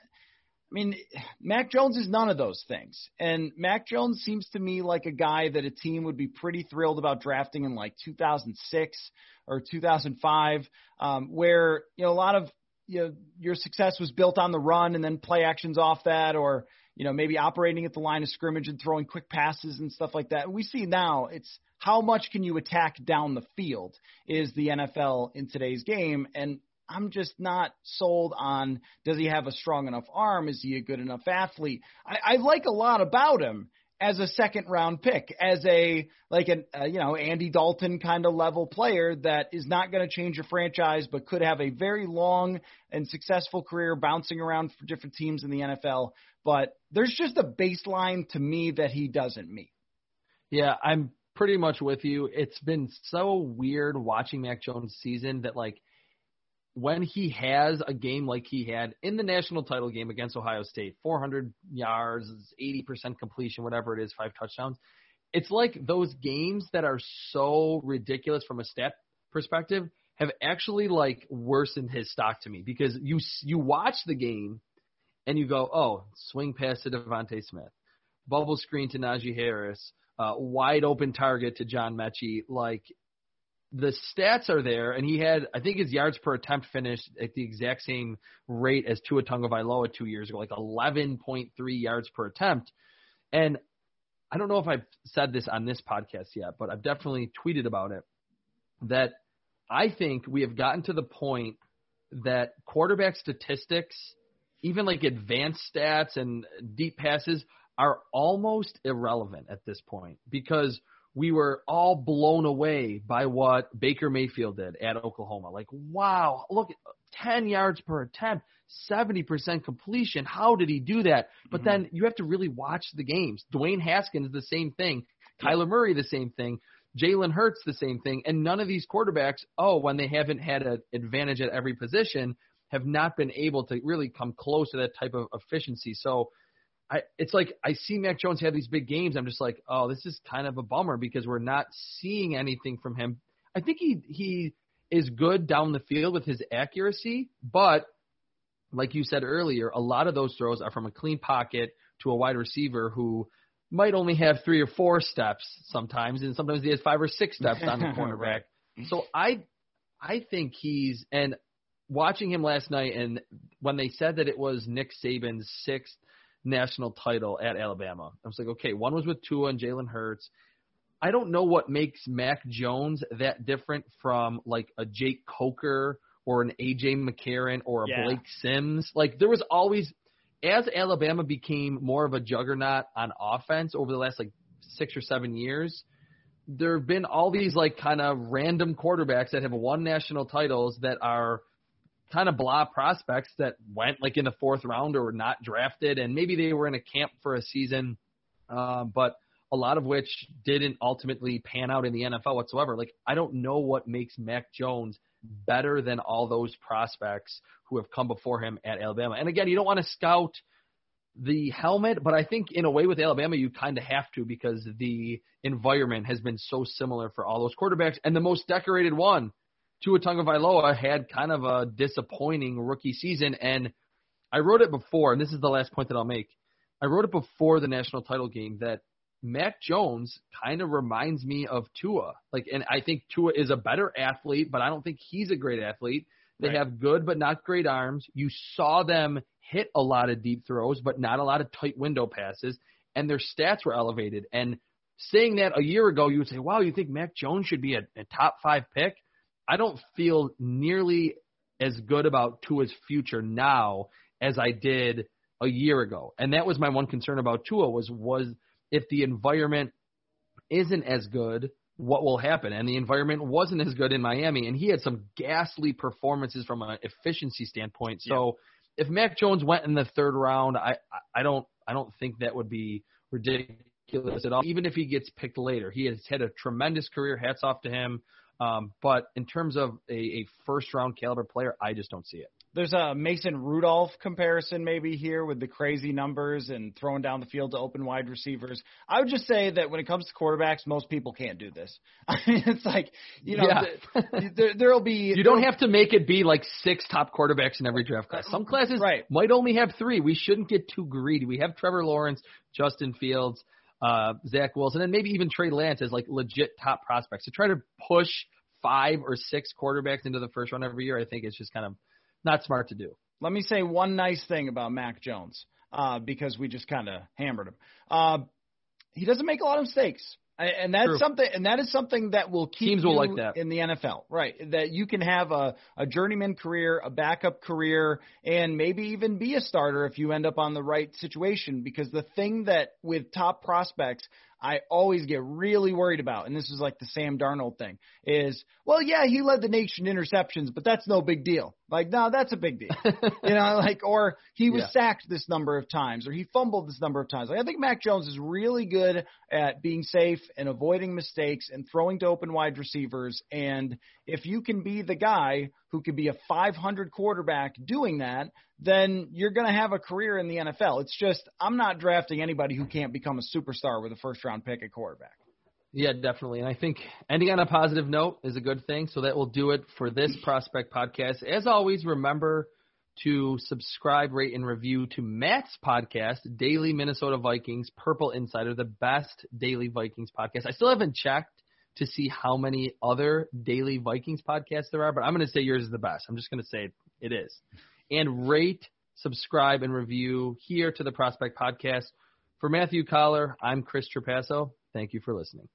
I mean, Mac Jones is none of those things. And Mac Jones seems to me like a guy that a team would be pretty thrilled about drafting in like 2006 or 2005, um, where, you know, a lot of you know, your success was built on the run and then play actions off that or, you know, maybe operating at the line of scrimmage and throwing quick passes and stuff like that. And we see now it's how much can you attack down the field is the NFL in today's game. And I'm just not sold on does he have a strong enough arm? Is he a good enough athlete? I, I like a lot about him as a second round pick, as a like an uh, you know Andy Dalton kind of level player that is not going to change your franchise, but could have a very long and successful career bouncing around for different teams in the NFL. But there's just a baseline to me that he doesn't meet. Yeah, I'm pretty much with you. It's been so weird watching Mac Jones' season that like when he has a game like he had in the national title game against Ohio State, 400 yards, 80% completion, whatever it is, five touchdowns. It's like those games that are so ridiculous from a stat perspective have actually like worsened his stock to me because you you watch the game and you go, oh, swing pass to DeVonta Smith, bubble screen to Najee Harris, uh, wide open target to John Metchie. Like the stats are there, and he had, I think his yards per attempt finished at the exact same rate as Tua Tagovailoa two years ago, like 11.3 yards per attempt. And I don't know if I've said this on this podcast yet, but I've definitely tweeted about it. That I think we have gotten to the point that quarterback statistics, even like advanced stats and deep passes, are almost irrelevant at this point because – we were all blown away by what Baker Mayfield did at Oklahoma. Like, wow, look, 10 yards per attempt, 70% completion. How did he do that? But mm-hmm. then you have to really watch the games. Dwayne Haskins, the same thing. Kyler Murray, the same thing. Jalen Hurts, the same thing. And none of these quarterbacks, oh, when they haven't had an advantage at every position, have not been able to really come close to that type of efficiency. So, I, it's like I see Mac Jones have these big games. I'm just like, oh, this is kind of a bummer because we're not seeing anything from him. I think he he is good down the field with his accuracy, but like you said earlier, a lot of those throws are from a clean pocket to a wide receiver who might only have three or four steps sometimes, and sometimes he has five or six steps on the [LAUGHS] cornerback. right. So I I think he's and watching him last night and when they said that it was Nick Saban's sixth national title at Alabama. I was like, okay, one was with Tua and Jalen Hurts. I don't know what makes Mac Jones that different from like a Jake Coker or an AJ McCarron or a yeah. Blake Sims. Like there was always as Alabama became more of a juggernaut on offense over the last like six or seven years, there have been all these like kind of random quarterbacks that have won national titles that are kind of blah prospects that went like in the fourth round or were not drafted, and maybe they were in a camp for a season. Uh, but a lot of which didn't ultimately pan out in the NFL whatsoever. Like, I don't know what makes Mac Jones better than all those prospects who have come before him at Alabama. And again, you don't want to scout the helmet, but I think in a way with Alabama you kind of have to because the environment has been so similar for all those quarterbacks. And the most decorated one, Tua Tagovailoa, had kind of a disappointing rookie season. And I wrote it before, and this is the last point that I'll make. I wrote it before the national title game that Mac Jones kind of reminds me of Tua. Like, and I think Tua is a better athlete, but I don't think he's a great athlete. They Right. have good but not great arms. You saw them hit a lot of deep throws, but not a lot of tight window passes, and their stats were elevated. And saying that a year ago, you would say, "Wow, you think Mac Jones should be a, a top five pick?" I don't feel nearly as good about Tua's future now as I did a year ago. And that was my one concern about Tua was was if the environment isn't as good, what will happen? And the environment wasn't as good in Miami, and he had some ghastly performances from an efficiency standpoint. So if Mac Jones went in the third round, I I don't I don't think that would be ridiculous at all. Even if he gets picked later, he has had a tremendous career. Hats off to him. Um, but in terms of a, a first round caliber player, I just don't see it. There's a Mason Rudolph comparison maybe here with the crazy numbers and throwing down the field to open wide receivers. I would just say that when it comes to quarterbacks, most people can't do this. [LAUGHS] I mean, it's like you know, Yeah. there, there'll be You don't have to make it be like six top quarterbacks in every draft class. Some classes Right. might only have three. We shouldn't get too greedy. We have Trevor Lawrence, Justin Fields, uh, Zach Wilson, and maybe even Trey Lance as like legit top prospects. To try to push five or six quarterbacks into the first round every year, I think it's just kind of not smart to do. Let me say one nice thing about Mac Jones, uh, because we just kind of hammered him. Uh, he doesn't make a lot of mistakes. And and that's True. something, and that is something that will keep Teams will you like that. in the NFL, right? That you can have a, a journeyman career, a backup career, and maybe even be a starter if you end up on the right situation. Because the thing that with top prospects, I always get really worried about, and this is like the Sam Darnold thing, is well, yeah, he led the nation in interceptions, but that's no big deal. Like, no, that's a big deal. [LAUGHS] you know, like, or he was Yeah. sacked this number of times, or he fumbled this number of times. Like, I think Mac Jones is really good at being safe and avoiding mistakes and throwing to open wide receivers. And if you can be the guy who could be a 500 quarterback doing that, then you're going to have a career in the NFL. It's just I'm not drafting anybody who can't become a superstar with a first round pick at quarterback. Yeah, definitely. And I think ending on a positive note is a good thing. So that will do it for this prospect podcast. As always, remember to subscribe, rate, and review to Matt's podcast, Daily Minnesota Vikings, Purple Insider, the best daily Vikings podcast. I still haven't checked to see how many other daily Vikings podcasts there are, but I'm going to say yours is the best. I'm just going to say it is. And rate, subscribe, and review here to the Prospect Podcast. For Matthew Coller, I'm Chris Trapasso. Thank you for listening.